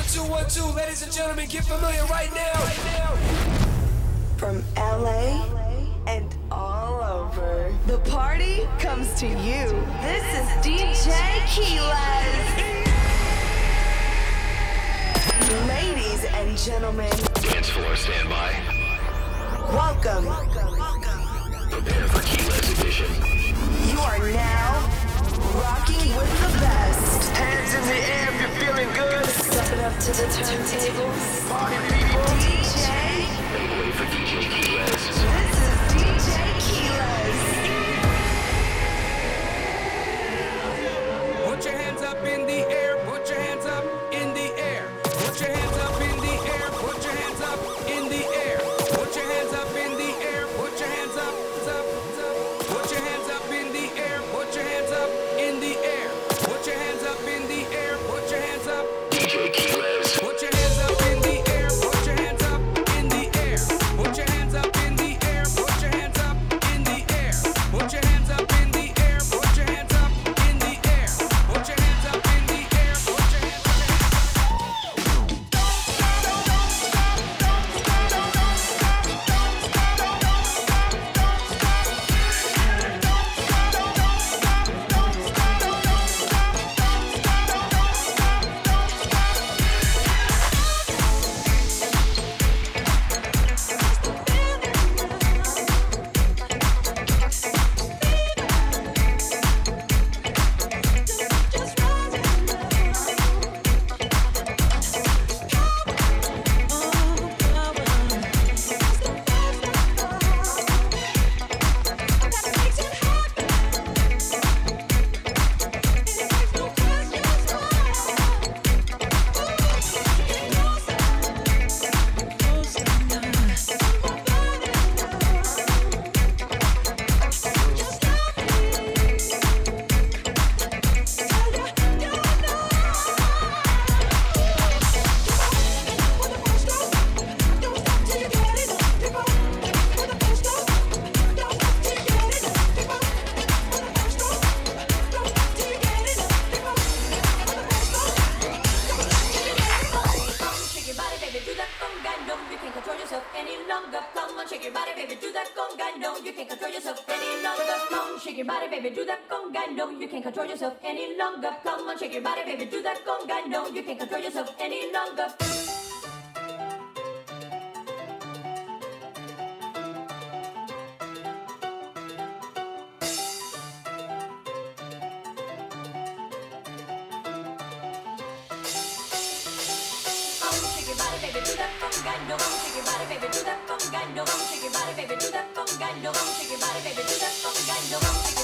One, two, one, two. Ladies and gentlemen, get familiar right now. From LA and all over, the party comes to you. This is DJ Keyless. Ladies and gentlemen, dance floor standby. Welcome. Prepare for Keyless Edition. You are now Rocking with the best. Hands in the air if you're feeling good. Step it up to the turntables. Party people. DJ. Wait for shake your body, baby, do that conga. No, you can't control yourself any longer. Baby, do that conga, no, shake your body, baby, do that conga, no, shake your body, baby, do that conga, no, shake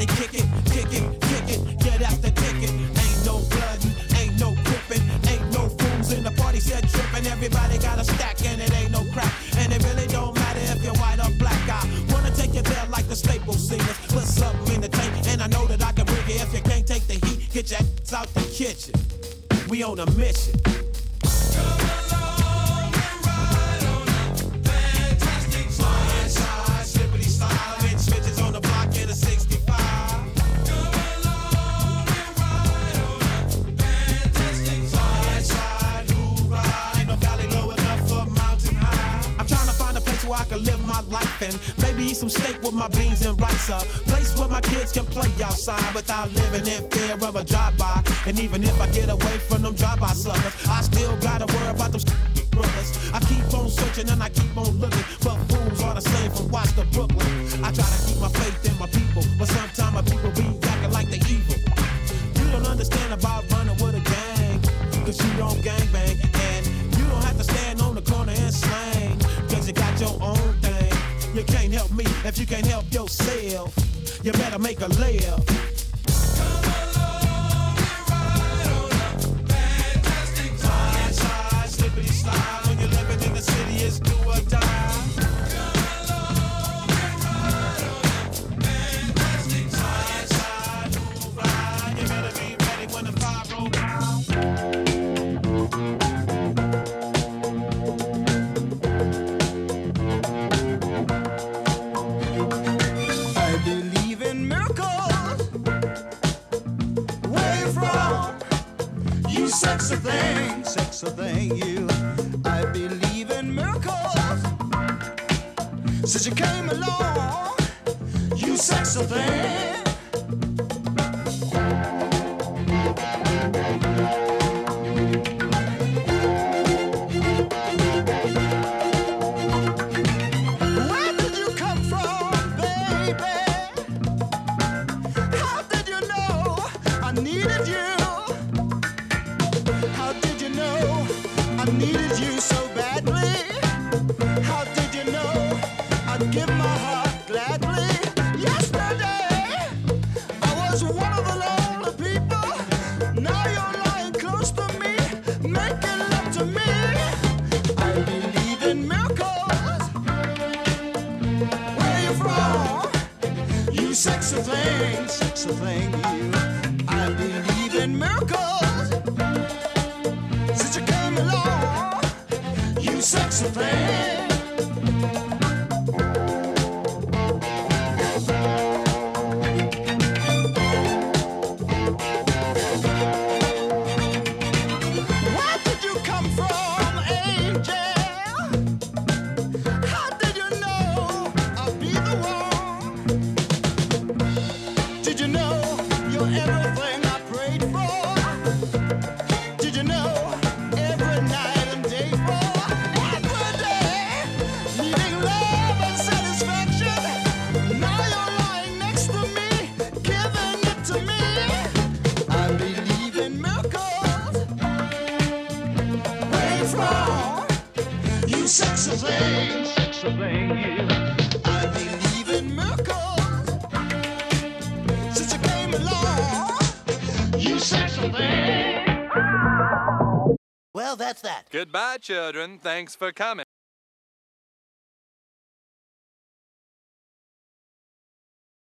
exotic kick some steak with my beans and rice. up place where my kids can play outside without living in fear of a drive-by. And even if I get away from them drive-by sluggers, I still gotta worry about them brothers. I keep on searching and I keep on looking, but fools are the same from Watch to Brooklyn. I try to keep my faith in my people, but sometimes my people be acting like they evil. You don't understand about me. If you can't help yourself, you better make a left. Slide when you're living in the city, it's do or die. Goodbye, children. Thanks for coming.